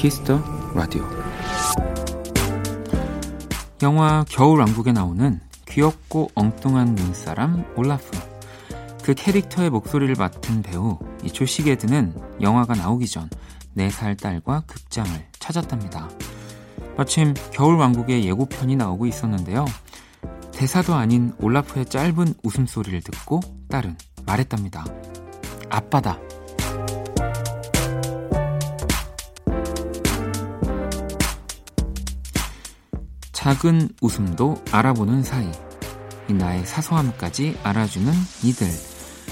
Kiss the Radio 영화 겨울왕국에 나오는 귀엽고 엉뚱한 눈사람 올라프 그 캐릭터의 목소리를 맡은 배우 이 조시 게드는 영화가 나오기 전 4살 딸과 극장을 찾았답니다. 마침 겨울왕국의 예고편이 나오고 있었는데요. 대사도 아닌 올라프의 짧은 웃음소리를 듣고 딸은 말했답니다. 아빠다. 작은 웃음도 알아보는 사이. 이 나의 사소함까지 알아주는 이들.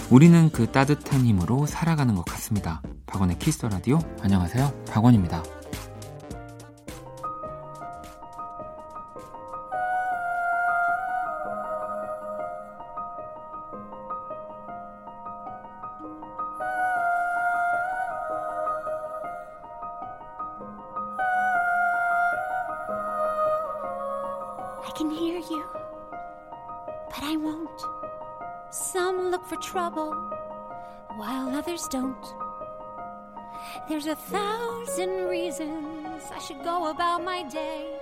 우리는 그 따뜻한 힘으로 살아가는 것 같습니다. 박원의 Kiss the Radio. 안녕하세요. 박원입니다. 'Cause while others don't. There's a thousand reasons I should go about my day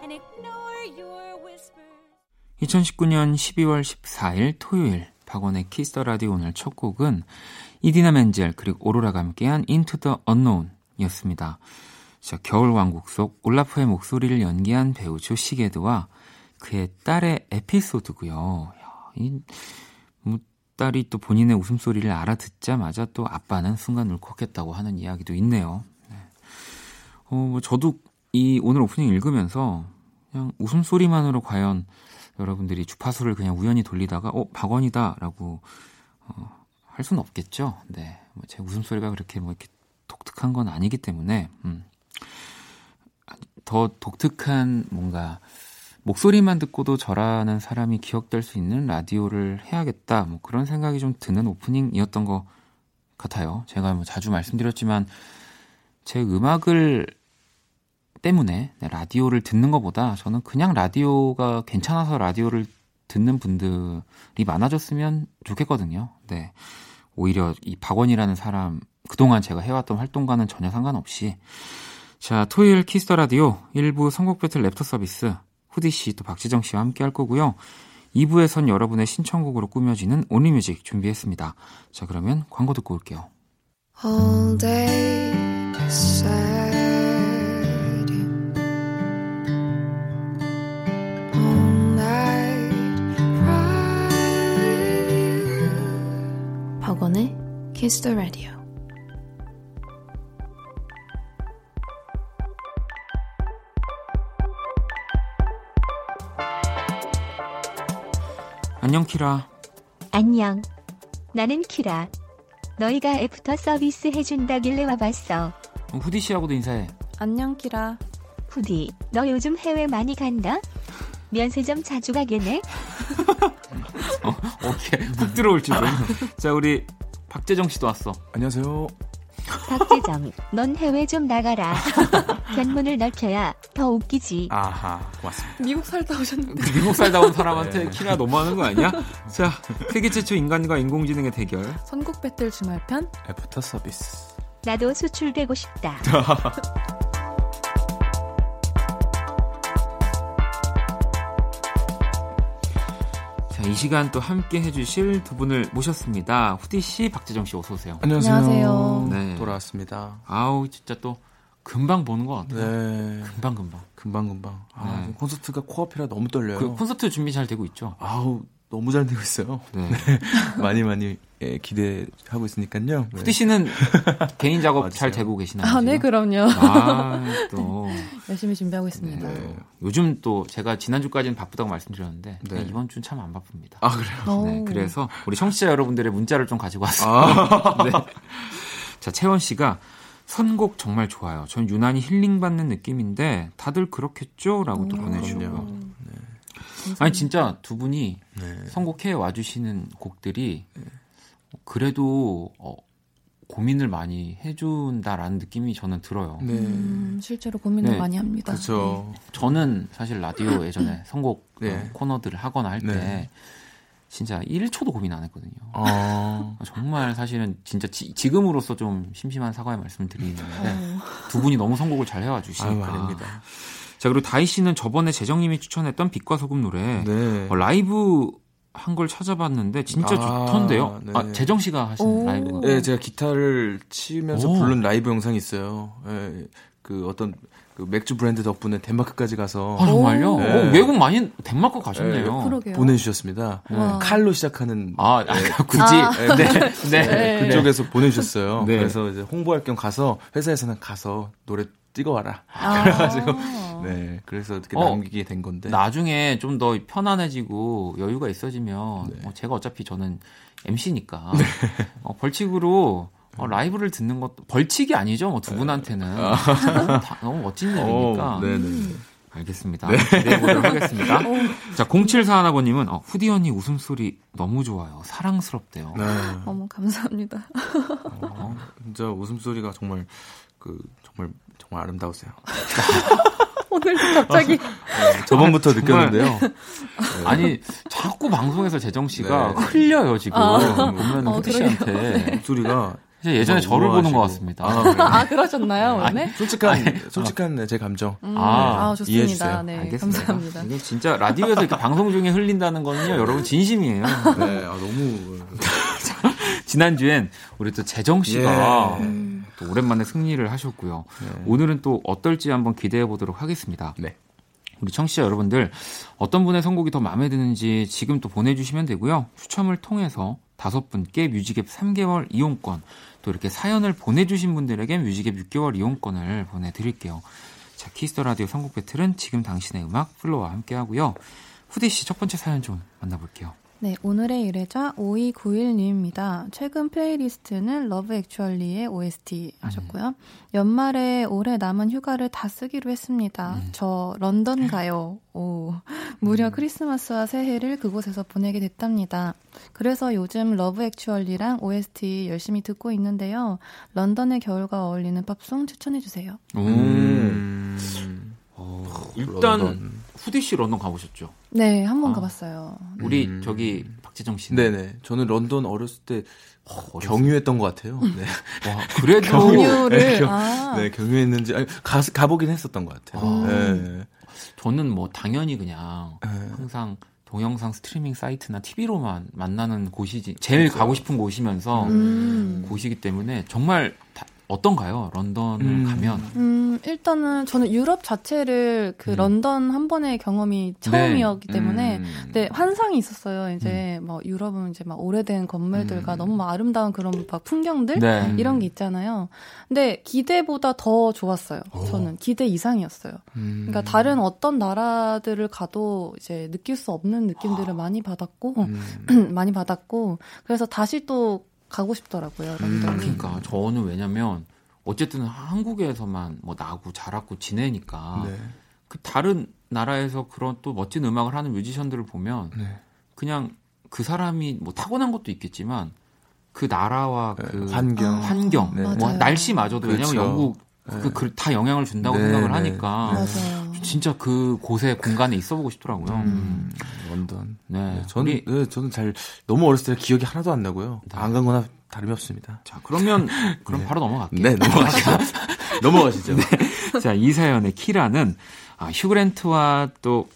and ignore your whispers. 2019년 12월 14일 토요일 박원의 키스터 라디오 오늘 첫 곡은 이디나 멘젤 그리고 오로라가 함께한 Into the Unknown이었습니다. 자, 겨울왕국 속 올라프의 목소리를 연기한 배우 조시게드와 그의 딸의 에피소드고요. 야, 이, 뭐, 딸이 또 본인의 웃음소리를 알아듣자마자 또 아빠는 순간 울컥했다고 하는 이야기도 있네요. 네. 어, 뭐 저도 이 오늘 오프닝 읽으면서 그냥 웃음소리만으로 과연 여러분들이 주파수를 그냥 우연히 돌리다가 어 박원이다라고 어, 할 수는 없겠죠. 네, 뭐 제 웃음소리가 그렇게 뭐 이렇게 독특한 건 아니기 때문에 음. 더 독특한 뭔가 목소리만 듣고도 저라는 사람이 기억될 수 있는 라디오를 해야겠다. 뭐 그런 생각이 좀 드는 오프닝이었던 것 같아요. 제가 뭐 자주 말씀드렸지만 제 음악을 때문에 네, 라디오를 듣는 것보다 저는 그냥 라디오가 괜찮아서 라디오를 듣는 분들이 많아졌으면 좋겠거든요. 네. 오히려 이 박원이라는 사람 그동안 제가 해왔던 활동과는 전혀 상관없이 자 토요일 Kiss the Radio 1부 선곡 배틀 애프터 서비스 후디 씨, 또 박재정 씨와 함께 할 거고요. 2부에선 여러분의 신청곡으로 꾸며지는 only music 준비했습니다. 자, 그러면 광고 듣고 올게요. All day sad. All night. 박원의 Kiss the Radio. 안녕 키라. 안녕. 나는 키라. 너희가 애프터 서비스 해준다길래 와봤어. 후디 씨하고도 인사해. 안녕 키라. 후디, 너 요즘 해외 많이 간다? 면세점 자주 가겠네? 어, 오케이. 훅 들어올 줄은. 자, 우리 박재정 씨도 왔어. 안녕하세요. 박재정, 넌 해외 좀 나가라. 견문을 넓혀야 더 웃기지. 아하, 고맙습니다. 미국 살다 오셨는데. 그 미국 살다 온 사람한테 네. 키가 너무하는 거 아니야? 자, 세계 최초 인간과 인공지능의 대결. 선곡 배틀 주말편. 애프터 서비스. 나도 수출되고 싶다. 자, 이 시간 또 함께 해주실 두 분을 모셨습니다. 후디 씨, 박재정 씨, 어서 오세요. 안녕하세요. 네. 돌아왔습니다. 아우, 진짜 또 금방 보는 것 같아요. 네. 금방 금방. 금방 금방. 아, 네. 콘서트가 코앞이라 너무 떨려요. 그 콘서트 준비 잘 되고 있죠? 아우, 너무 잘 되고 있어요. 네. 네. 많이 많이 예, 기대하고 있으니까요. 네. 후디 씨는 개인 작업 잘 되고 계시나요? 아, 네, 그럼요. 아, 또 열심히 준비하고 있습니다. 네. 요즘 또 제가 지난주까지는 바쁘다고 말씀드렸는데 네. 이번 주는 참 안 바쁩니다. 아, 그래요? 네, 그래서 우리 청취자 여러분들의 문자를 좀 가지고 왔어요. 아. 네. 자, 채원 씨가 선곡 정말 좋아요. 전 유난히 힐링받는 느낌인데 다들 그렇겠죠? 라고 또 보내주셨고요. 네. 아니 진짜 두 분이 네. 선곡해 와주시는 곡들이 네. 그래도 어, 고민을 많이 해준다라는 느낌이 저는 들어요. 네. 음, 실제로 고민을 네. 많이 합니다. 그렇죠. 저는 사실 라디오 예전에 선곡 네. 어, 코너들을 하거나 할때 네. 진짜 1초도 고민 안 했거든요. 어. 정말 사실은 진짜 지, 금으로서 좀 심심한 사과의 말씀을 드리는데 두 분이 너무 선곡을 잘 해와 주시니까. 아닙니다. 자 그리고 다희 씨는 저번에 재정님이 추천했던 빛과 소금 노래 네. 어, 라이브 한 걸 찾아봤는데 진짜 아, 좋던데요. 네. 아 재정 씨가 하신 오. 라이브. 네, 제가 기타를 치면서 오. 부른 라이브 영상이 있어요. 예, 그 어떤 그 맥주 브랜드 덕분에 덴마크까지 가서 아 정말요? 오. 오, 네. 외국 많이 덴마크 가셨네요. 그러게요. 보내주셨습니다. 와. 칼로 시작하는 아, 아, 네, 굳이 아. 네, 네. 네. 그쪽에서 보내주셨어요. 네. 그래서 이제 홍보할 겸 가서 회사에서는 가서 노래 찍어와라. 아. 그래가지고 네, 그래서 어떻게 어, 남기게 된 건데. 나중에 좀 더 편안해지고 여유가 있어지면 네. 어, 제가 어차피 저는 MC니까 어, 벌칙으로 어, 라이브를 듣는 것도 벌칙이 아니죠. 뭐 두 분한테는 다, 너무 멋진 일이니까. 어, 네네. 알겠습니다. 기대해 보도록 하겠습니다. 자, 0741아버님은 어, 후디 언니 웃음소리 너무 좋아요. 사랑스럽대요. 네. 어머 감사합니다. 어, 진짜 웃음소리가 정말 그 정말 정말 아름다우세요. 오늘도 갑자기 네, 저번부터 아. 느꼈는데요. 아니, 자꾸 방송에서 재정 씨가 네. 흘려요, 지금. 보면 어, 후디 씨한테. 목소리가 이제 예전에 저를 보는 우아하시고. 것 같습니다. 아, 그래요? 아 그러셨나요 오늘? 솔직한 솔직한 네, 제 감정. 음, 아, 아, 좋습니다. 주세요. 네 알겠습니다. 감사합니다. 이게 진짜 라디오에서 이렇게 방송 중에 흘린다는 거는요, 여러분 진심이에요. 네, 아, 너무 지난 주엔 우리 또 재정 씨가 예. 또 오랜만에 승리를 하셨고요. 네. 오늘은 또 어떨지 한번 기대해 보도록 하겠습니다. 네. 우리 청취자 여러분들 어떤 분의 선곡이 더 마음에 드는지 지금 또 보내주시면 되고요. 추첨을 통해서 다섯 분께 뮤직앱 3개월 이용권 또 이렇게 사연을 보내주신 분들에게 뮤직앱 6개월 이용권을 보내드릴게요. 자 Kiss the Radio 선곡 배틀은 지금 당신의 음악 FLO와 함께 하고요. 후디 씨 첫 번째 사연 좀 만나볼게요. 네, 오늘의 의뢰자 5291님입니다. 최근 playlist는 Love Actually의 OST 하셨고요. 연말에 올해 남은 휴가를 다 쓰기로 했습니다. 저 런던 가요. 오. 무려 크리스마스와 새해를 그곳에서 보내게 됐답니다. 그래서 요즘 Love Actually랑 OST 열심히 듣고 있는데요. 런던의 겨울과 어울리는 팝송 추천해주세요. 음. 어, 일단 런던. 후디 씨 런던 가보셨죠? 네, 한번 아. 가봤어요. 우리 음. 저기 박재정 씨는 네네. 저는 런던 어렸을 때 어렸을 경유했던 것 같아요. 네. 와, 그래도 경유를 네, 경- 아. 네, 경유했는지 아니, 가 가보긴 했었던 것 같아요. 아. 네. 저는 뭐 당연히 그냥 네. 항상 동영상 스트리밍 사이트나 TV로만 만나는 곳이지 제일 가고 싶은 곳이면서 음. 곳이기 때문에 정말 다- 어떤가요? 런던을 음. 가면 음, 일단은 저는 유럽 자체를 그 음. 런던 한 번의 경험이 처음이었기 네. 때문에 음. 네, 환상이 있었어요. 이제 뭐 유럽은 이제 막 오래된 건물들과 음. 너무 막 아름다운 그런 막 풍경들 네. 이런 게 있잖아요. 근데 기대보다 더 좋았어요. 저는 기대 이상이었어요. 음. 그러니까 다른 어떤 나라들을 가도 이제 느낄 수 없는 느낌들을 많이 받았고 음. 많이 받았고 그래서 다시 또 가고 싶더라고요. 런던이. 그러니까 저는 왜냐면 어쨌든 한국에서만 뭐 나고 자랐고 지내니까 네. 그 다른 나라에서 그런 또 멋진 음악을 하는 뮤지션들을 보면 네. 그냥 그 사람이 뭐 타고난 것도 있겠지만 그 나라와 네, 그 환경. 환경, 네. 뭐 맞아요. 날씨마저도 왜냐면 그렇죠. 영국 그, 그, 다 영향을 준다고 네, 생각을 네. 하니까 맞아요. 진짜 그 곳에 공간에 있어보고 싶더라고요. 음, 런던. 네, 네, 저는 네, 저는 잘 너무 어렸을 때 기억이 하나도 안 나고요. 네. 안간 거나 다름이 없습니다. 자 그러면 그럼 네. 바로 넘어갈게요. 네, 넘어가시죠. 넘어가시죠. 자, 이 사연의 키라는 아, 휴그랜트와 또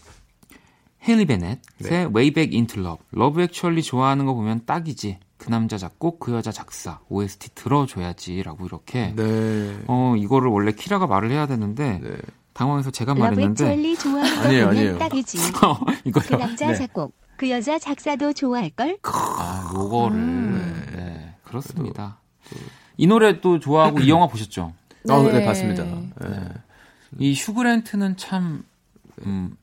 헤일리 베넷의 네. Way Back Into Love, Love Actually 좋아하는 거 보면 딱이지. 그 남자 작곡, 그 여자 작사, OST 들어줘야지라고 이렇게 네. 어 이거를 원래 키라가 말을 해야 되는데 네. 당황해서 제가 말했는데 좋아하는 아니에요, 아니에요. 딱이지. 어, 이거요. 그 남자 네. 작곡, 그 여자 작사도 좋아할 걸? 아, 요거를 음. 네, 그렇습니다. 이 노래 또 좋아하고 이 영화 보셨죠? 아, 네, 네. 봤습니다. 네. 이 휴그랜트는 참 음,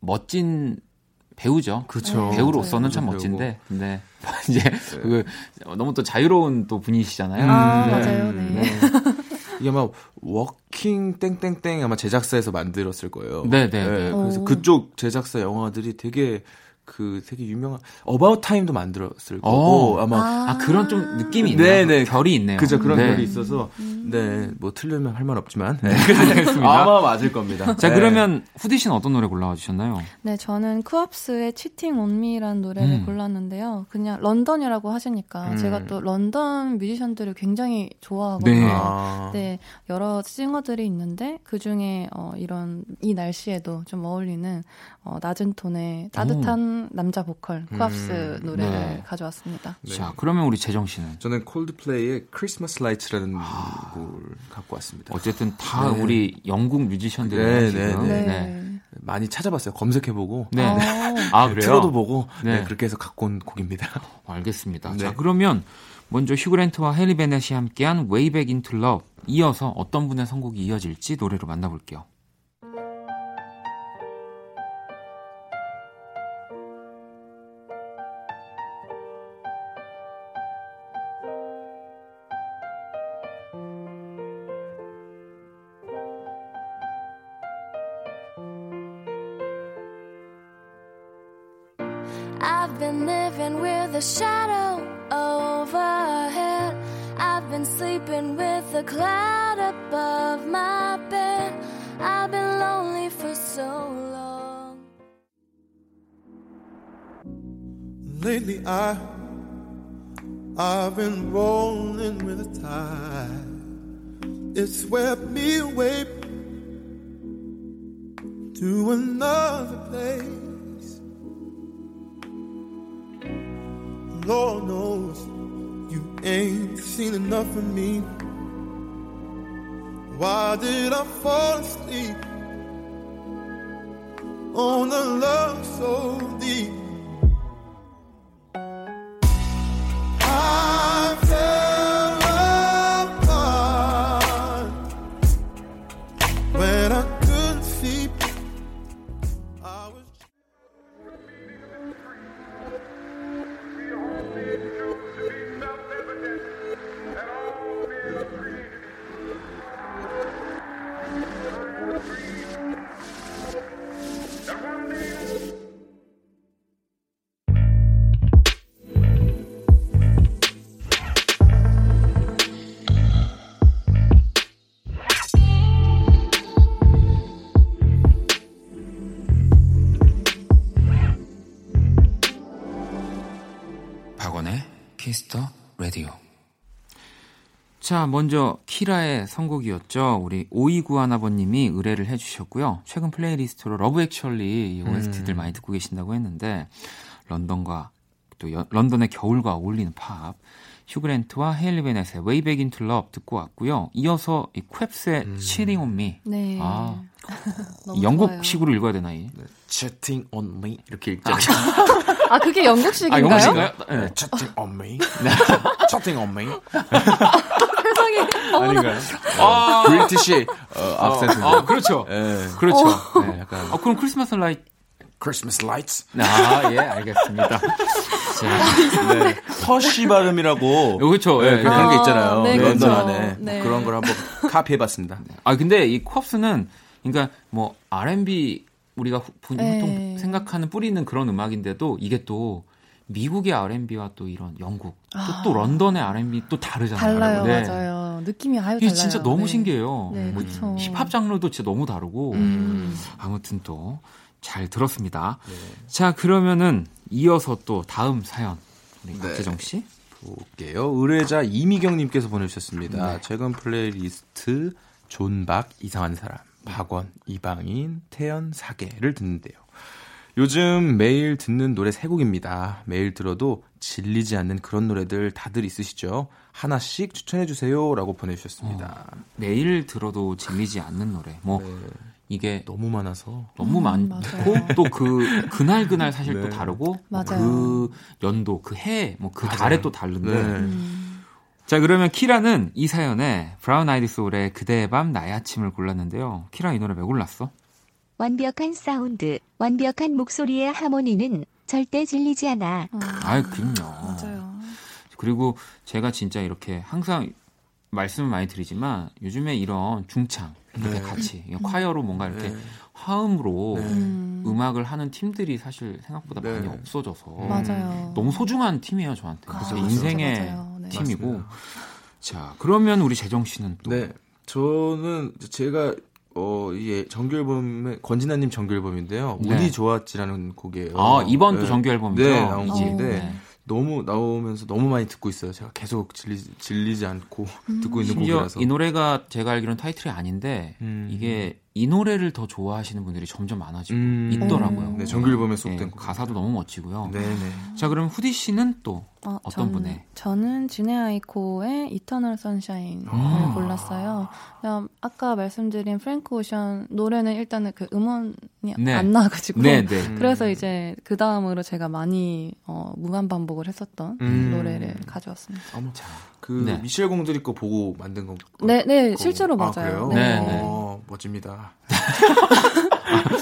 멋진 배우죠. 그렇죠. 배우로서는 참. 멋진데, 근데 이제 그 너무 또 자유로운 또 분이시잖아요. 아, 네. 맞아요. 네. 이게 아마 Working 땡땡땡 아마 제작사에서 만들었을 거예요. 네, 네, 네. 그래서 오. 그쪽 제작사 영화들이 되게 그 되게 유명한 About Time도 만들었을 오. 거고 아마 아, 그런 좀 느낌이 네, 있네요. 네. 결이 있네요. 그죠 그런 네. 결이 있어서 네, 뭐 틀리면 할 말 없지만 네. 알겠습니다. 아마 맞을 겁니다. 자, 네. 그러면 후디 씨는 어떤 노래 골라와 주셨나요? 네, 저는 쿠업스의 Cheating on Me라는 노래를 음. 골랐는데요. 그냥 런던이라고 하시니까 음. 제가 또 런던 뮤지션들을 굉장히 좋아하거든요. 네. 아. 네, 여러 싱어들이 있는데 그 중에 어, 이런 이 날씨에도 좀 어울리는 어, 낮은 톤의 따뜻한 오. 남자 보컬 쿠업스 음. 노래를 네. 가져왔습니다. 네. 자, 그러면 우리 재정 씨는 저는 콜드플레이의 크리스마스 라이츠라는 아. 곡을 갖고 왔습니다. 어쨌든 다 네. 우리 영국 뮤지션들 네, 네, 네, 네. 많이 찾아봤어요. 검색해보고. 네. 아, 그래요? 틀어도 보고. 네. 그렇게 해서 갖고 온 곡입니다. 알겠습니다. 자, 그러면 먼저 휴그랜트와 헨리 베넷이 함께한 Way Back Into Love 이어서 어떤 분의 선곡이 이어질지 노래로 만나볼게요. I've been living with a shadow overhead. I've been sleeping with a cloud above my bed. I've been lonely for so long. Lately, I I've been rolling with the tide. It swept me away to another place. Lord knows you ain't seen enough of me. Why did I fall asleep on a love so deep? 자, 먼저 키라의 선곡이었죠. 우리 오이구하나버님이 의뢰를 해주셨고요. 최근 playlist로 Love Actually OST들 음. 많이 듣고 계신다고 했는데 런던과 또 여, 런던의 겨울과 어울리는 팝 휴그랜트와 헤일리 베넷의 Way Back Into Love 듣고 왔고요. 이어서 이 Kwabs의 음. Cheating on Me. 네. 아, 영국식으로 읽어야 되나 이? 네. Cheating on Me 이렇게 읽죠. 아, 아 그게 영국식인가요? 아, 영국식인가요? 네. Cheating on Me. Cheating on Me. 세상에. 아닌가요? 아, British 어, 악센트. 아, 그렇죠. 네. 그렇죠. 어. 네, 약간. 아, 그럼 Christmas light Christmas lights. 아, 예, 알겠습니다. 자, 네. 허쉬 발음이라고. 그렇죠. 네, 네. 그런 게 있잖아요. 네, 런던 그렇죠. 안에. 네. 그런 걸 한번 카피해 봤습니다. 아, 근데 이 Kwabs는, 그러니까 뭐, R&B 우리가 보통 네. 생각하는 뿌리 있는 그런 음악인데도 이게 또 미국의 R&B와 또 이런 영국 아. 또, 또 런던의 R&B 또 다르잖아요. 달라요, 네. 맞아요. 느낌이 아유 달라요. 진짜 너무 네. 신기해요. 네, 뭐 힙합 장르도 진짜 너무 다르고 음. 아무튼 또 잘 들었습니다. 네. 자 그러면은 이어서 또 다음 사연 우리 네. 박재정 씨 볼게요. 의뢰자 이미경님께서 보내주셨습니다. 네. 최근 플레이리스트 존박 이상한 사람 박원 이방인 태연 사계를 듣는데요. 요즘 매일 듣는 노래 세 곡입니다. 매일 들어도 질리지 않는 그런 노래들 다들 있으시죠? 하나씩 추천해 주세요라고 보내주셨습니다. 어, 매일 들어도 질리지 않는 노래. 뭐 네. 이게 너무 많아서 너무 음, 많고 또그 그날 그날 사실 네. 또 다르고 뭐 그 연도 그 해 뭐 그 달에 또 다른데. 네. 음. 자 그러면 키라는 이 사연에 브라운 아이디 소울의 그대의 밤 나의 아침을 골랐는데요. 키라 이 노래 왜 골랐어? 완벽한 사운드, 완벽한 목소리의 하모니는 절대 질리지 않아. 음. 아, 그럼요. 맞아요. 그리고 제가 진짜 이렇게 항상 말씀을 많이 드리지만 요즘에 이런 중창 이렇게 네. 같이 콰이어로 뭔가 이렇게 네. 화음으로 네. 음악을 하는 팀들이 사실 생각보다 네. 많이 없어져서 맞아요. 너무 소중한 팀이에요 저한테. 그래서 아, 인생의 맞아요. 네. 팀이고. 맞습니다. 자, 그러면 우리 재정 씨는 또 네. 저는 제가 어 이게 정규 앨범의 권진아님 정규 앨범인데요. 네. 운이 좋았지라는 곡이에요. 아, 이번 또 네. 정규 앨범이죠. 네, 나온. 곡인데 네. 너무 나오면서 너무 많이 듣고 있어요. 제가 계속 질리, 질리지 않고 듣고 있는 곡이라서. 이 노래가 제가 알기로는 타이틀이 아닌데 음. 이게 이 노래를 더 좋아하시는 분들이 점점 많아지고 음. 있더라고요. 네, 정규 앨범에 예, 속된 곡. 가사도 너무 멋지고요. 네, 네. 자, 그럼 후디 씨는 또 어, 어떤 전- 분의? 저는 Jhené Aiko의 Eternal Sunshine을 아. 골랐어요. 그냥 아까 말씀드린 프랭크 오션 노래는 일단은 그 음원이 네. 안 나와가지고 네, 네. 그래서 이제 그 다음으로 제가 많이 어, 무한 반복을 했었던 음. 노래를 가져왔습니다. 어머, 자, 그 네. 미셸 공드리 거 보고 만든 거. 네, 네, 거. 실제로 아, 맞아요. 그래요? 네, 네. 어, 멋집니다.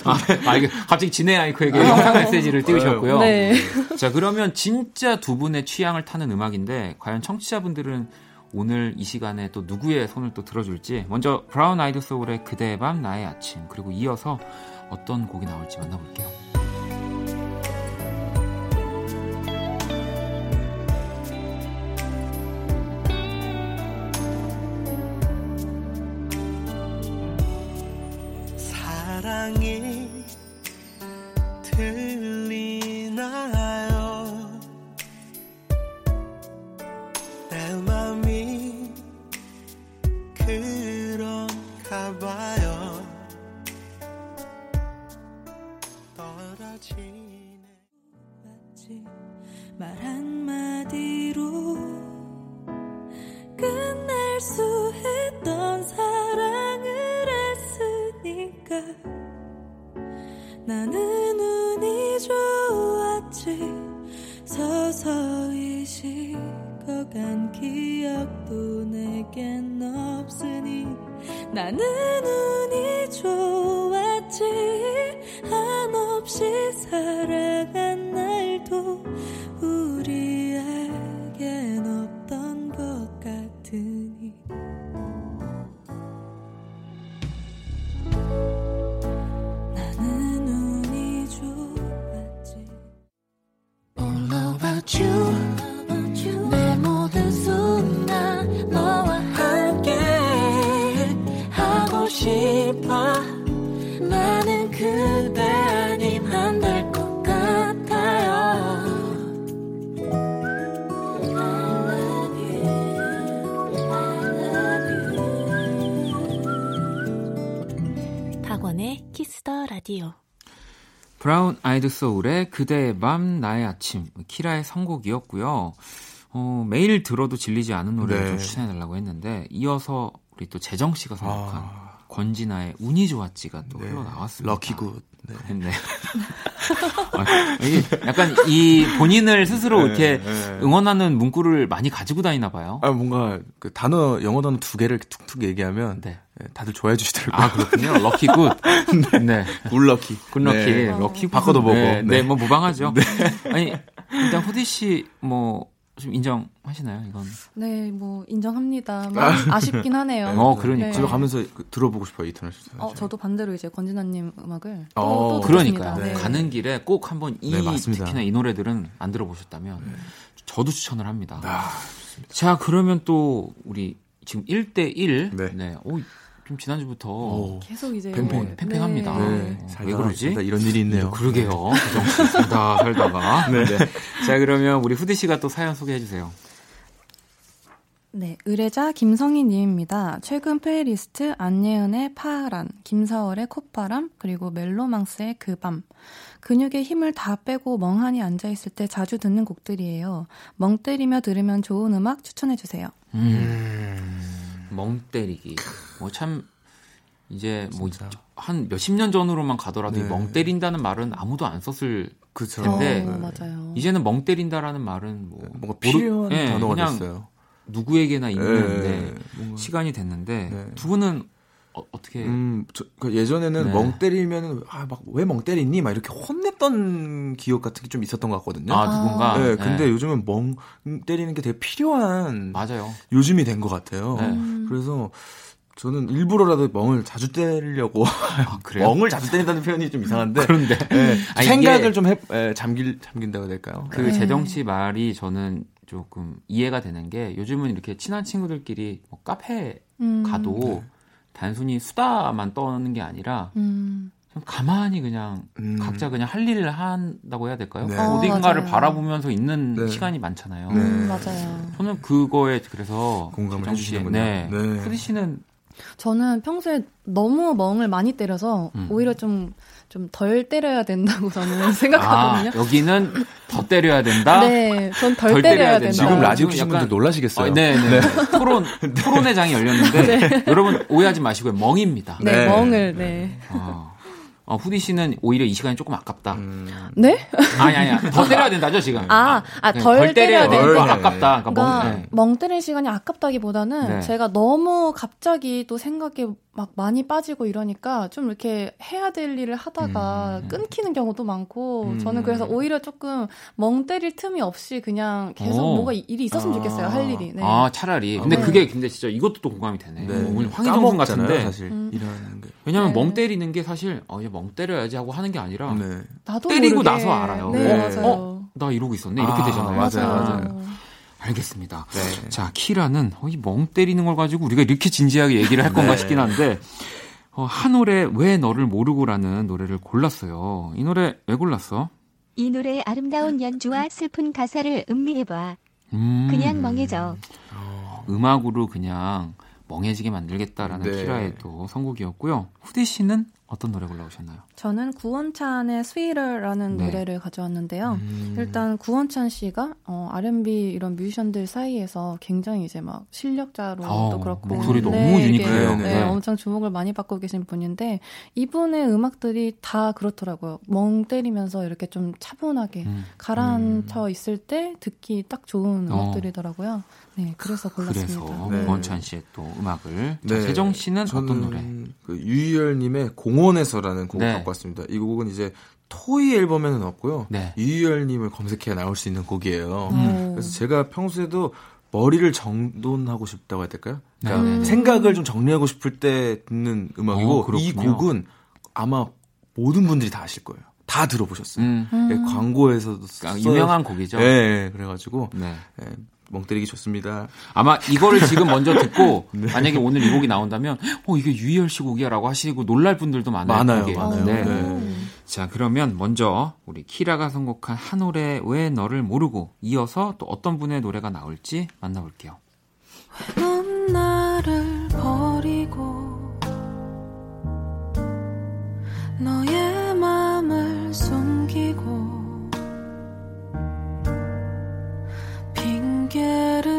아, 아, 이게 갑자기 Jhené Aiko에게 영상 메시지를 띄우셨고요. 네. 자, 그러면 진짜 두 분의 취향을 타는 음악인데 과연 청취자분들은 오늘 이 시간에 또 누구의 손을 또 들어줄지 먼저 브라운 아이드 소울의 그대의 밤 나의 아침 그리고 이어서 어떤 곡이 나올지 만나볼게요. 사랑이 들리나요? 내 맘이 그런가 봐요. 떨어지네. 말 한마디로 끝날 수 했던 사랑을 했으니까 나는 운이 좋았지. 서서히 식어간 기억도 내겐 없으니. 나는 운이 좋았지. 한없이 살아간 라디오 브라운 아이드 소울의 그대의 밤 나의 아침 키라의 선곡이었고요. 어, 매일 들어도 질리지 않은 노래를 네. 좀 추천해달라고 했는데 이어서 우리 또 재정 씨가 선곡한 아. 권진아의 운이 좋았지가 또 네. 흘러나왔습니다. lucky good. 네. 네. 아, 약간 이 본인을 스스로 네, 이렇게 네. 응원하는 문구를 많이 가지고 다니나 봐요. 아, 뭔가 그 단어, 영어 단어 두 개를 툭툭 얘기하면 네. 네, 다들 좋아해 주시더라고요. 아 그렇군요. lucky good. 네. good lucky. good lucky, 네. lucky 바꿔도 보고. 네, 네, 네. 뭐 무방하죠. 아니 일단 후디 씨 뭐 좀 인정하시나요? 이건. 네, 뭐 인정합니다만 아쉽긴 하네요. 어, 그러니까. 집에 가면서 그 들어보고 싶어요, Eternal Sunshine. 어, 저도 반대로 이제 권진아 님 음악을 또, 어, 또 그러니까요. 네. 가는 길에 꼭 한번 이 네. 특히나 이 노래들은 안 들어보셨다면 저도 추천을 합니다. 아, 자, 그러면 또 우리 지금 1대1 네. 네. 오, 좀 지난주부터 오. 계속 이제 팽팽. 팽팽합니다. 네. 네. 어, 살다, 왜 그러지? 살다 이런 일이 있네요. 그러게요. 씨 살다 살다가. 네. 자, 그러면 우리 후디 씨가 또 사연 소개해 주세요. 네, 의뢰자 김성희님입니다. 최근 플레이리스트 안예은의 파란, 김사월의 콧바람, 그리고 멜로망스의 그 밤. 근육에 힘을 다 빼고 멍하니 앉아있을 때 자주 듣는 곡들이에요. 멍 때리며 들으면 좋은 음악 추천해주세요. 음. 멍 때리기. 뭐참 이제 뭐 진짜. 한 몇십 년 전으로만 가더라도 네. 이멍 때린다는 말은 아무도 안 썼을 그쵸. 근데 어, 맞아요. 이제는 멍 때린다라는 말은 뭐 뭔가 모르- 필요한 예, 단어가 그냥 됐어요. 누구에게나 있는 네, 네, 뭔가- 시간이 됐는데 네. 두 분은 어, 떻게 음, 저, 그 예전에는 네. 멍 때리면은 아 막 왜 멍 때리니 막 이렇게 혼냈던 기억 같은 게 좀 있었던 것 같거든요. 아 누군가 네, 네. 근데 요즘은 멍 때리는 게 되게 필요한 맞아요. 요즘이 된 것 같아요. 네. 음. 그래서 저는 일부러라도 멍을 자주 때리려고 아, 그래요? 멍을 자주 때린다는 표현이 좀 이상한데 그런데 네, 아니, 생각을 좀 해, 에, 잠길 잠긴다고 해야 될까요? 그 네. 재정 씨 말이 저는 조금 이해가 되는 게 요즘은 이렇게 친한 친구들끼리 뭐 카페 음. 가도 단순히 수다만 떠는 게 아니라 음. 좀 가만히 그냥 음. 각자 그냥 할 일을 한다고 해야 될까요? 네. 어, 어딘가를 맞아요. 바라보면서 있는 네. 시간이 많잖아요. 네. 음, 맞아요. 저는 그거에 그래서 공감을 해주시는군요. 네. 네. 후디 씨는 저는 평소에 너무 멍을 많이 때려서 음. 오히려 좀 좀 덜 때려야 된다고 저는 아, 생각하거든요. 여기는 더 때려야 된다. 네, 전덜 덜 때려야 때려야 된다. 지금 라디오 약간- 분들 놀라시겠어요. 어, 네, 네. 토론 토론의 장이 열렸는데 여러분 오해하지 마시고요. 멍입니다. 네, 네. 멍을 네. 아, 어, 후디 씨는 오히려 이 시간이 조금 아깝다. 음. 네? 아니 아니 아니. 더 때려야 된다죠 지금. 아, 아, 네, 덜 때려야 되고 된다. 아깝다. 그러니까 그러니까 멍. 네. 멍 때릴 시간이 아깝다기보다는 네. 제가 너무 갑자기 또 생각에 막 많이 빠지고 이러니까 좀 이렇게 해야 될 일을 하다가 음. 끊기는 경우도 많고 음. 저는 그래서 오히려 조금 멍 때릴 틈이 없이 그냥 계속 오. 뭐가 이- 일이 있었으면 아. 좋겠어요 할 일이. 네. 아 차라리. 근데 네. 그게 근데 진짜 이것도 또 공감이 되네. 네. 오늘 까먹잖아요, 같은데. 사실 음. 일하는 게. 왜냐면 네. 멍 때리는 게 사실 어, 멍 때려야지 하고 하는 게 아니라 네. 나도 때리고 모르게. 나서 알아요. 네, 네. 맞아요. 어? 나 이러고 있었네. 이렇게 아, 되잖아요. 맞아요, 맞아요. 알겠습니다. 네. 자, 키라는 어, 이멍 때리는 걸 가지고 우리가 이렇게 진지하게 얘기를 할 건가 네. 싶긴 한데 어, 한 노래 왜 너를 모르고라는 노래를 골랐어요. 이 노래 왜 골랐어? 이 노래의 아름다운 연주와 슬픈 가사를 음미해봐. 음, 그냥 멍해져. 음악으로 그냥 멍해지게 만들겠다라는 네. 키라의 또 선곡이었고요. 후디 씨는 어떤 노래 골라오셨나요? 저는 구원찬의 Sweeter라는 네. 노래를 가져왔는데요. 음. 일단 구원찬 씨가 어, R&B 이런 뮤지션들 사이에서 굉장히 이제 막 실력자로도 어, 그렇고 목소리 너무 이게, 유니크해요. 네, 네. 엄청 주목을 많이 받고 계신 분인데 이분의 음악들이 다 그렇더라고요. 멍 때리면서 이렇게 좀 차분하게 음, 가라앉혀 있을 때 듣기 딱 좋은 어. 음악들이더라고요. 네, 그래서 골랐습니다. 그래서 네. 권찬 씨의 또 음악을 자, 네. 세정 씨는 어떤 노래? 그 유희열님의 공원에서라는 곡을 네. 갖고 왔습니다. 이 곡은 이제 토이 앨범에는 없고요. 네. 유희열님을 검색해 나올 수 있는 곡이에요. 음. 그래서 제가 평소에도 머리를 정돈하고 싶다고 해야 될까요? 그러니까 네, 네, 네. 생각을 좀 정리하고 싶을 때 듣는 음악이고 어, 그렇군요. 이 곡은 아마 모든 분들이 다 아실 거예요. 다 들어보셨어요. 음, 예, 광고에서도 그러니까 써요. 유명한 곡이죠. 예, 예, 그래가지고 네. 예, 멍 때리기 좋습니다. 아마 이거를 지금 먼저 듣고 네. 만약에 오늘 이 곡이 나온다면 어 이게 유희열 씨 곡이야라고 하시고 놀랄 분들도 많아요. 많아요. 많아요. 네. 네. 자 그러면 먼저 우리 키라가 선곡한 한 노래 왜 너를 모르고 이어서 또 어떤 분의 노래가 나올지 만나볼게요. 넌 나를 버리고 핑계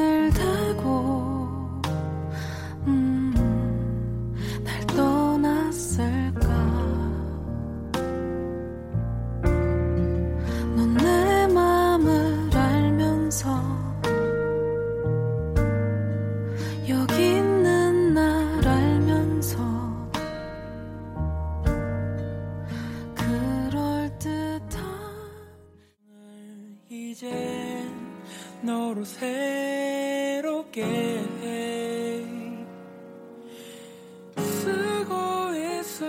너로 새롭게 쓰고 있어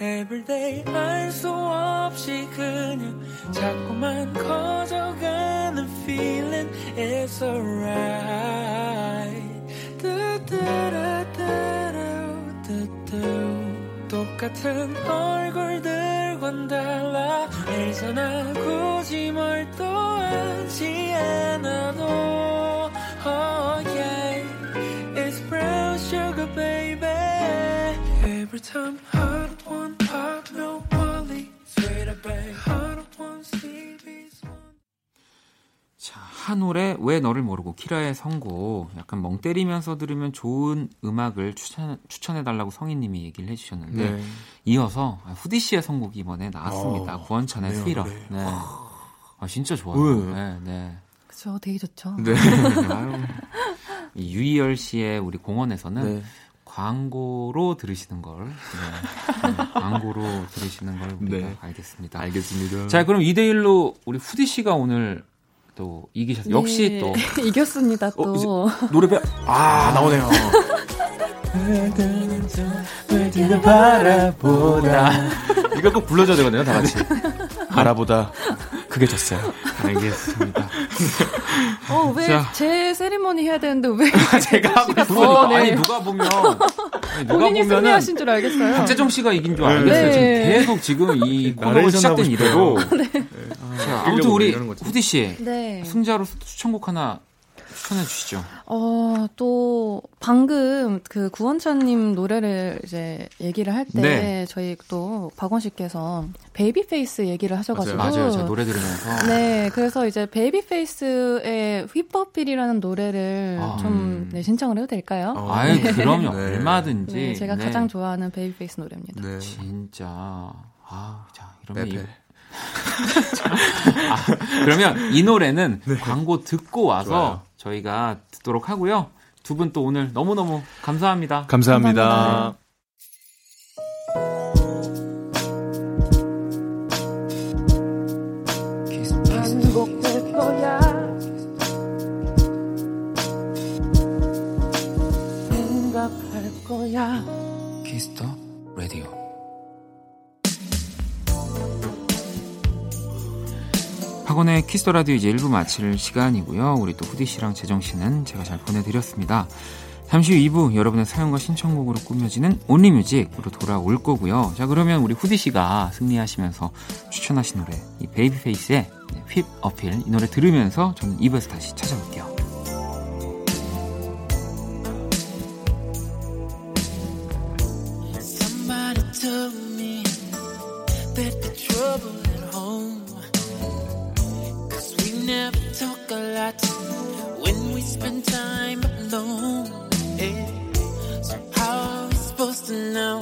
Everyday 알 수 없이 그냥 자꾸만 커져가는 feeling It's alright. 뚜뚜루뚜루 뚜뚜 똑같은 얼굴들 과는 달라 예전아 굳이 뭘또 하지 않아도 Oh yeah It's brown sugar baby Every time I don't want pop no Wally Sweeter babe 자, 한 노래 왜 너를 모르고 키라의 선곡 약간 멍 때리면서 들으면 좋은 음악을 추천 추천해 달라고 성희님이 얘기를 해주셨는데 네. 이어서 후디 씨의 선곡이 이번에 나왔습니다. 어, 구원찬의 스위러. 그래. 네. 아 진짜 좋아요. 네. 네, 네. 그쵸 되게 좋죠. 네. 이 유희열 씨의 우리 공원에서는 네. 광고로 들으시는 걸, 네. 네, 광고로 들으시는 걸 우리가 네. 알겠습니다. 알겠습니다. 자, 그럼 2대 1로 우리 후디 씨가 오늘 또 이기셨어요. 역시 네, 또. 이겼습니다 또. 이제- 노래배 아 나오네요. 이거 꼭 불러줘야 되거든요, 다 같이. 바라보다 그게 졌어요. 알겠습니다. 어, 왜 자. 제 세리머니 해야 되는데 왜 제가 더, 네. 아니 누가 보면 아니, 누가 본인이 보면은 승리하신 줄 알겠어요. 박재정 씨가 이긴 줄 알겠어요. 네. 지금 계속 지금 이 코너가 시작된 이래로. 싶어요. 자, 아무튼 우리 이러는 거지. 후디 씨 네. 승자로 추천곡 하나 추천해 주시죠. 어, 또, 방금 그 구원찬 님 노래를 이제 얘기를 할 때, 네. 저희 또 박원 씨께서 베이비 페이스 얘기를 하셔 가지고. 맞아요. 제가 노래 들으면서 네, 그래서 이제 베이비 페이스의 Whip Appeal이라는 노래를 아, 좀 네, 신청을 해도 될까요? 어, 아유 그럼요. 네. 네, 얼마든지. 제가 네. 가장 좋아하는 베이비 페이스 노래입니다. 네. 진짜 아, 자 이러면 이. 아, 그러면 이 노래는 광고 듣고 와서 좋아요. 저희가 듣도록 하고요. 두 분 또 오늘 너무너무 감사합니다. 감사합니다. 감사합니다. 박원의 Kiss the Radio 이제 1부 마칠 시간이고요. 우리 또 후디 씨랑 재정 씨는 제가 잘 보내드렸습니다. 잠시 후 2부 여러분의 사연과 신청곡으로 꾸며지는 Only Music으로 돌아올 거고요. 자 그러면 우리 후디 씨가 승리하시면서 추천하신 노래 이 베이비페이스의 Whip Appeal 이 노래 들으면서 저는 2부에서 다시 찾아올게요. Talk when we spend time alone. Yeah. So how are we supposed to? Know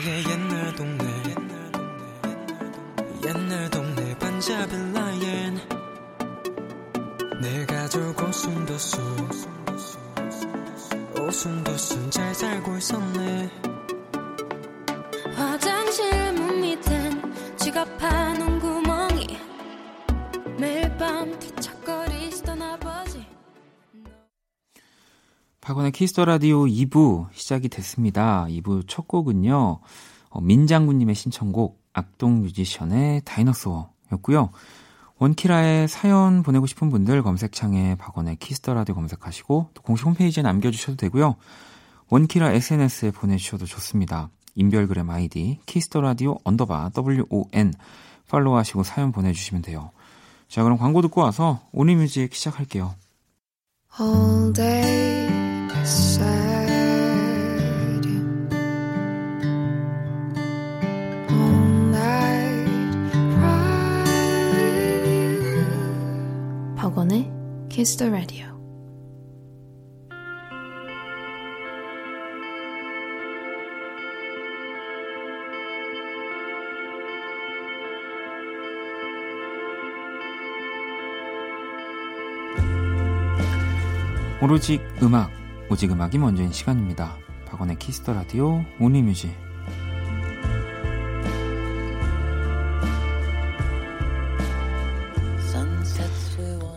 나의 옛날 동네. 옛날 동네 반잡은 라인. 내 가족 오순도순 오순도순 잘 살고 있었네 박원의 Kiss the Radio 2부 시작이 됐습니다. 2부 첫 곡은요. 어, 민장군님의 신청곡 악동 뮤지션의 Dinosaur였고요. 원키라에 사연 보내고 싶은 분들 검색창에 박원의 Kiss the Radio 검색하시고 또 공식 홈페이지에 남겨주셔도 되고요. 원키라 SNS에 보내주셔도 좋습니다. 인별그램 아이디 Kiss the Radio underbar WON follow하시고 사연 보내주시면 돼요. 자 그럼 광고 듣고 와서 Only Music 시작할게요. all day 박원의 Kiss the Radio 오로지 음악, 오직 음악이 먼저인 시간입니다. 박원의 Kiss the Radio Only Music.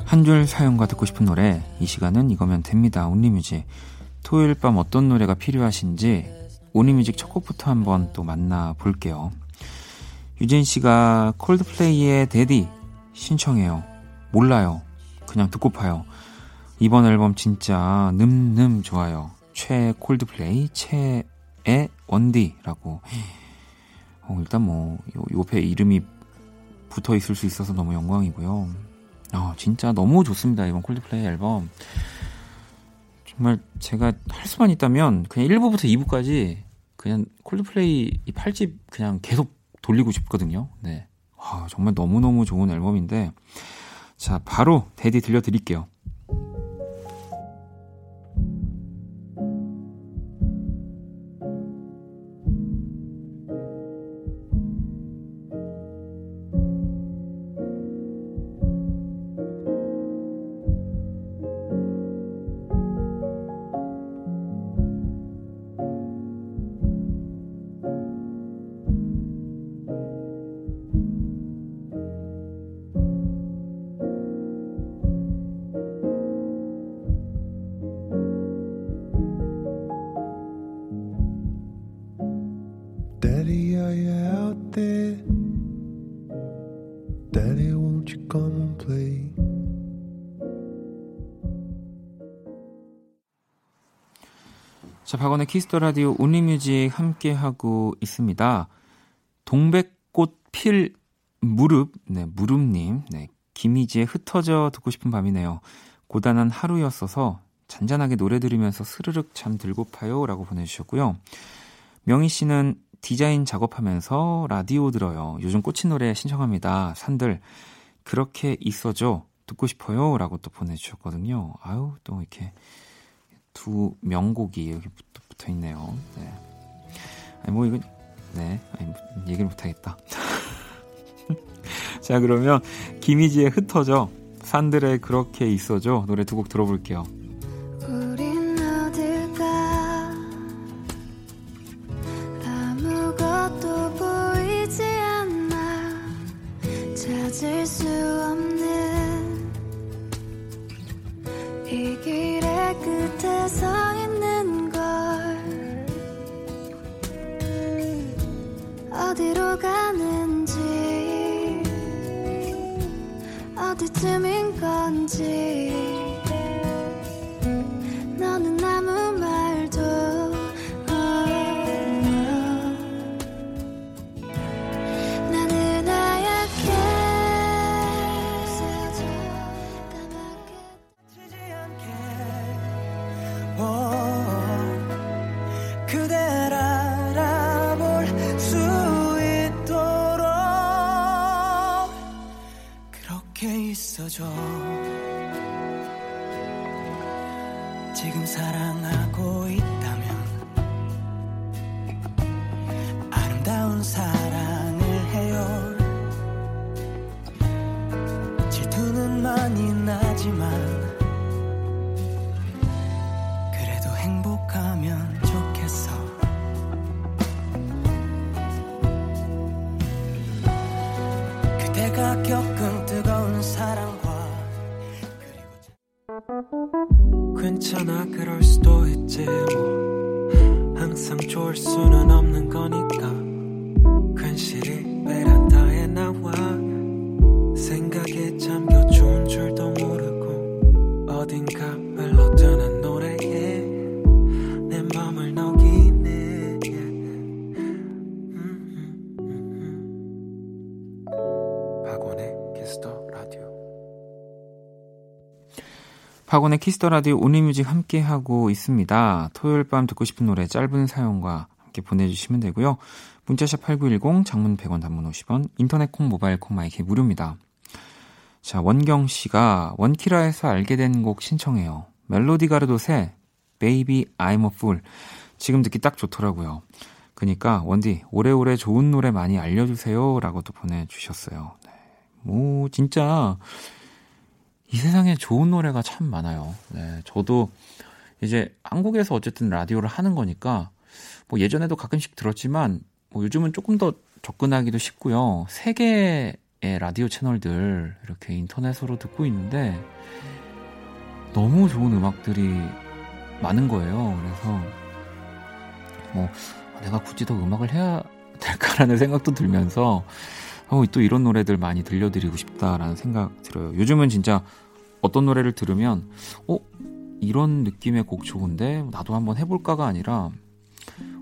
한 줄 사연과 듣고 싶은 노래, 이 시간은 이거면 됩니다. Only Music. 토요일 밤 어떤 노래가 필요하신지 Only Music 첫 곡부터 한번 또 만나볼게요. 유진 씨가 콜드플레이의 Daddy 신청해요. 몰라요. 그냥 듣고파요. 이번 앨범 진짜 늠름 좋아요. 최 콜드플레이 최애 원디라고. 어, 일단 뭐 요, 옆에 이름이 붙어 있을 수 있어서 너무 영광이고요. 아 진짜 너무 좋습니다 이번 콜드플레이 앨범. 정말 제가 할 수만 있다면 그냥 1부부터 2부까지 그냥 콜드플레이 이 8집 그냥 계속 돌리고 싶거든요. 네. 와, 정말 너무너무 좋은 앨범인데. 자, 바로 데디 들려드릴게요. 자, 박원의 Kiss the Radio Only Music 함께 하고 있습니다. 동백꽃 필 무릎, 네, 무릎님, 네, 김희지의 흩어져 듣고 싶은 밤이네요. 고단한 하루였어서 잔잔하게 노래 들으면서 스르륵 잠 들고파요. 라고 보내주셨고요. 명희 씨는 디자인 작업하면서 라디오 들어요. 요즘 꽂힌 노래 신청합니다. 산들, 그렇게 있어줘. 듣고 싶어요. 라고 또 보내주셨거든요. 아유, 또 이렇게 두 명곡이 여기 붙어, 있네요. 네. 아니, 뭐, 이거, 네. 아니, 뭐, 얘기를 못하겠다. 자, 그러면, 김희지의 흩어져, 산들의 그렇게 있어줘. 노래 두 곡 들어볼게요. 끝에 서 있는 걸 어디로 가는지 어디쯤인 건지 지금 사랑 박원의 Kiss the Radio Only Music 함께 하고 있습니다. 토요일 밤 듣고 싶은 노래 짧은 사연과 함께 보내주시면 되고요. 문자샵 8910, 장문 100원, 단문 50원, 인터넷 콩, 모바일 콩, my K 무료입니다. 자, 원경 씨가 원키라에서 알게 된 곡 신청해요. 멜로디 가르도의, I'm a Fool. 지금 듣기 딱 좋더라고요. 그니까 원디 오래오래 좋은 노래 많이 알려주세요. 라고 또 보내주셨어요. 네. 뭐 진짜 이 세상에 좋은 노래가 참 많아요. 네, 저도 이제 한국에서 어쨌든 라디오를 하는 거니까 뭐 예전에도 가끔씩 들었지만 뭐 요즘은 조금 더 접근하기도 쉽고요. 세계의 라디오 채널들 이렇게 인터넷으로 듣고 있는데 너무 좋은 음악들이 많은 거예요. 그래서 뭐 내가 굳이 더 음악을 해야 될까라는 생각도 들면서 어, 또 이런 노래들 많이 들려드리고 싶다라는 생각 들어요. 요즘은 진짜 어떤 노래를 들으면 어 이런 느낌의 곡 좋은데 나도 한번 해볼까가 아니라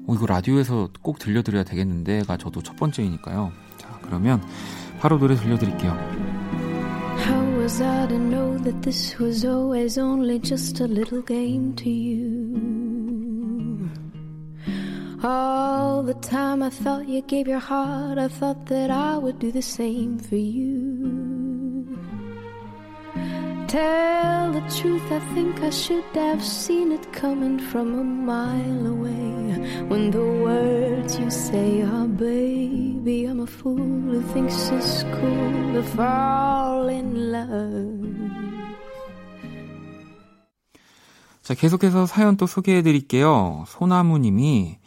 어, 이거 라디오에서 꼭 들려드려야 되겠는데가 저도 첫 번째이니까요. 자 그러면 바로 노래 들려드릴게요. How was I to know that this was always only just a little game to you? All the time I thought you gave your heart, I thought that I would do the same for you. Tell the truth, I think I should have seen it coming from a mile away. When the words you say are, baby, I'm a fool who thinks it's cool to fall in love. 자, 계속해서 사연 또 소개해 드릴게요. 소나무 님이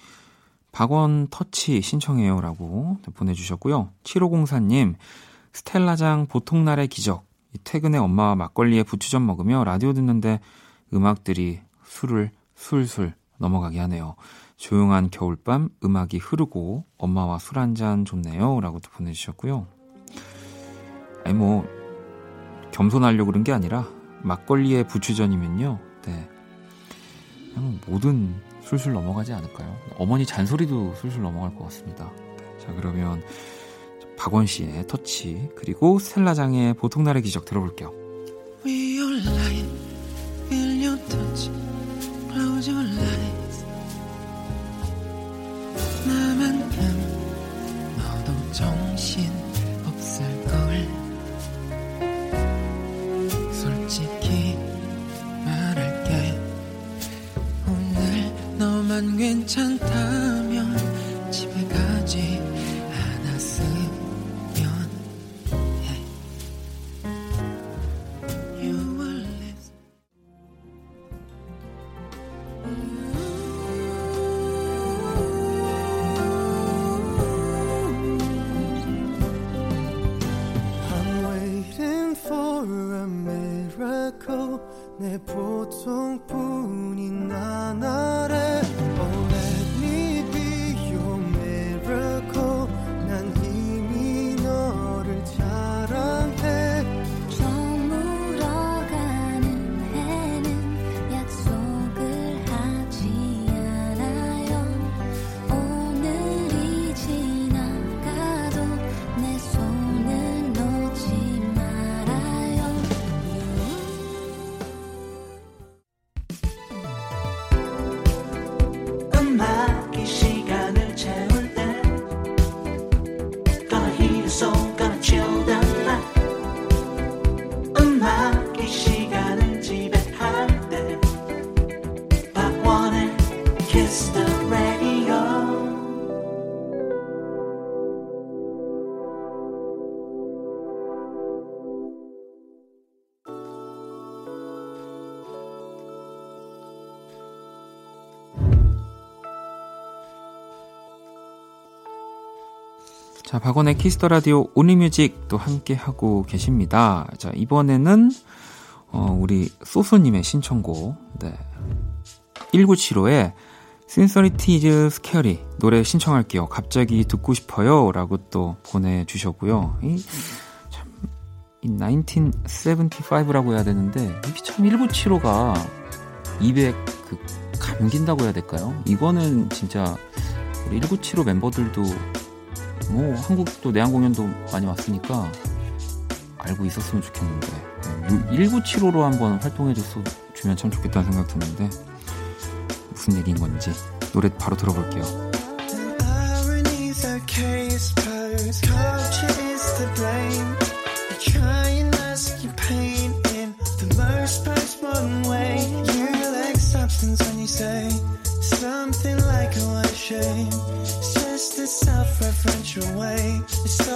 박원 터치 신청해요라고 보내주셨고요. 7504님, 스텔라장 보통날의 기적. 퇴근에 엄마와 막걸리에 부추전 먹으며 라디오 듣는데 음악들이 술을 술술 넘어가게 하네요. 조용한 겨울밤 음악이 흐르고 엄마와 술 한 잔 좋네요. 라고 또 보내주셨고요. 아니, 뭐, 겸손하려고 그런 게 아니라 막걸리에 부추전이면요. 네. 그냥 모든 술술 넘어가지 않을까요? 어머니 잔소리도 술술 넘어갈 것 같습니다. 자, 그러면 박원 씨의 터치 그리고 스텔라장의 보통날의 기적 들어볼게요. 음 자, 박원의 Kiss the Radio Only Music 또 함께 하고 계십니다. 자, 이번에는 어, 우리 소소님의 신청곡, 네. 1975의 Sincerity is Scary 노래 신청할게요. 갑자기 듣고 싶어요. 라고 또 보내주셨고요. 이, 참, 이 1975라고 해야 되는데, 참 1975가 200 그, 감긴다고 해야 될까요? 이거는 진짜 우리 1975 멤버들도 뭐 한국도 내한 공연도 많이 왔으니까 알고 있었으면 좋겠는데. 1975로 한번 활동해줬어 주면 참 좋겠다는 생각 드는데 무슨 얘기인 건지 노래 바로 들어볼게요. Irony's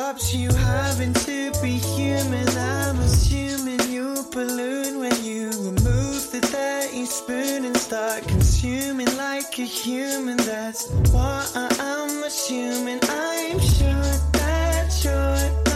stops you having to be human. I'm assuming you balloon when you remove the dirty spoon and start consuming like a human. That's what I'm assuming. I'm sure that you're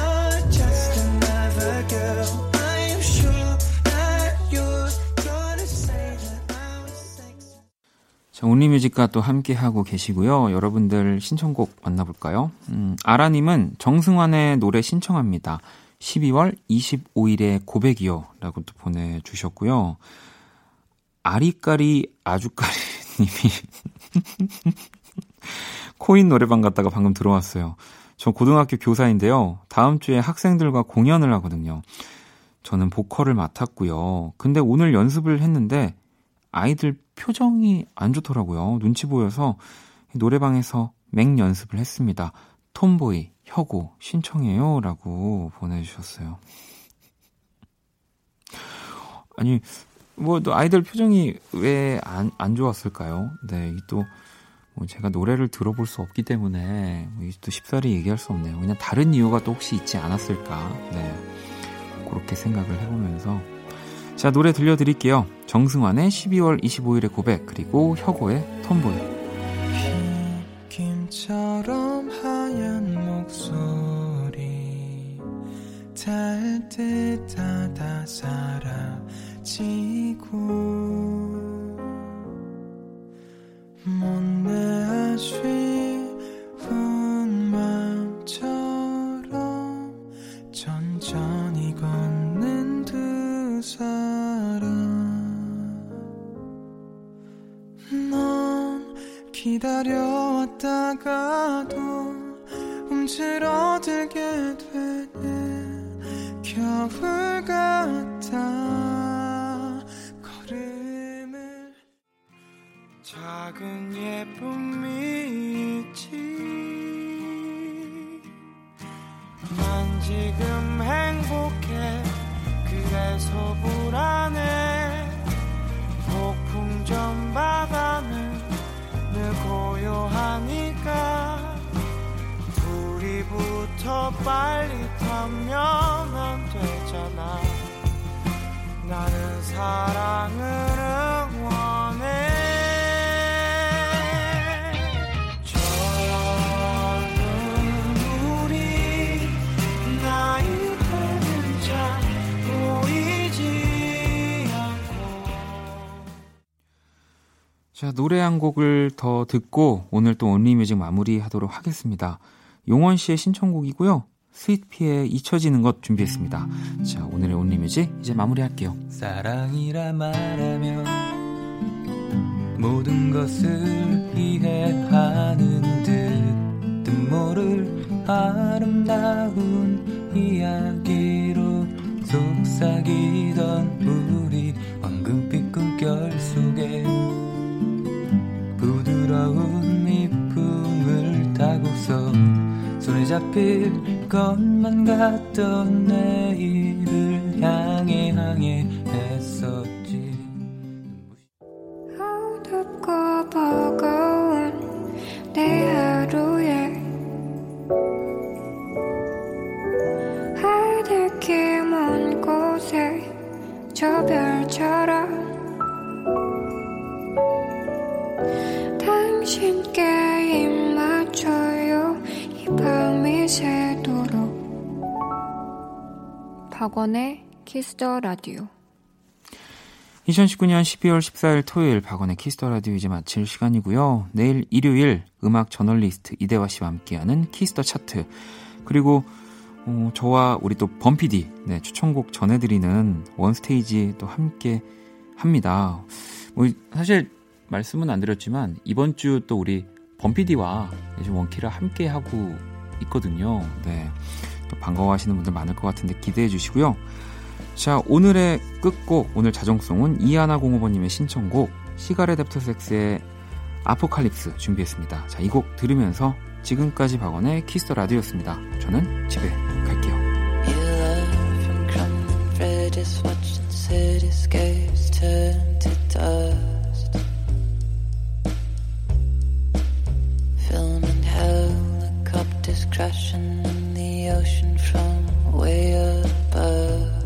자, 온리뮤직과 또 함께 하고 계시고요. 여러분들 신청곡 만나볼까요? 음, 아라님은 정승환의 노래 신청합니다. 12월 25일에 고백이요. 라고 또 보내주셨고요. 아리까리 아주까리 님이 코인 노래방 갔다가 방금 들어왔어요. 저 고등학교 교사인데요. 다음 주에 학생들과 공연을 하거든요. 저는 보컬을 맡았고요. 근데 오늘 연습을 했는데 아이들 표정이 안 좋더라고요. 눈치 보여서 노래방에서 맹 연습을 했습니다. 톰보이, 혁오 신청해요. 라고 보내주셨어요. 아니, 뭐, 또 아이들 표정이 왜 안, 안 좋았을까요? 네, 또, 뭐 제가 노래를 들어볼 수 없기 때문에 뭐또 쉽사리 얘기할 수 없네요. 그냥 다른 이유가 또 혹시 있지 않았을까. 네. 그렇게 생각을 해보면서. 자, 노래 들려드릴게요. 정승환의 12월 25일의 고백, 그리고 혁오의 톰보이. 김처럼 하얀 목소리 닿을 때마다 사라지고 못내 아쉬 다려왔다가도 움츠러들게 되는 겨울 같아 걸음을. 작은 예쁨이 있지. 난 지금 행복해. 그래서 불안해. 폭풍전 우리부터 빨리 타면 안 되잖아. 나는 사랑을 응원해. 자, 노래 한 곡을 더 듣고 오늘 또 온리뮤직 마무리하도록 하겠습니다. 용원 씨의 신청곡이고요. 스윗피의 잊혀지는 것 준비했습니다. 자, 오늘의 온리뮤직 이제 마무리할게요. 사랑이라 말하면 모든 것을 이해하는 듯 뜻모를 아름다운 이야기로 속삭이던 우리 황금빛 꿈결 속에 부드러운 미풍을 타고서 손에 잡힐 것만 같던 내일을 향해 향해 했었지. 어둡고 버거운 내 하루에 하늘길 먼 곳에 저 별처럼 당신께 입 맞춰요 박원의 Kiss the Radio 2019년 12월 14일 토요일 박원의 Kiss the Radio 이제 마칠 시간이고요. 내일 일요일 음악 저널리스트 이대화 씨와 함께하는 Kiss the 차트 그리고 어, 저와 우리 또 범피디 네, 추천곡 전해드리는 원스테이지 또 함께 합니다. 뭐 사실 말씀은 안 드렸지만 이번 주 또 우리 범피디와 원키를 함께 하고 있거든요. 네, 또 반가워하시는 분들 많을 것 같은데 기대해 주시고요. 자, 오늘의 끝곡, 오늘 자정송은 이하나 공호버님의 신청곡, 시가레 뎁터 섹스의 아포칼립스 준비했습니다. 자, 이 곡 들으면서 지금까지 박원의 키스터 라디오였습니다. 저는 집에 갈게요. You ocean from way above.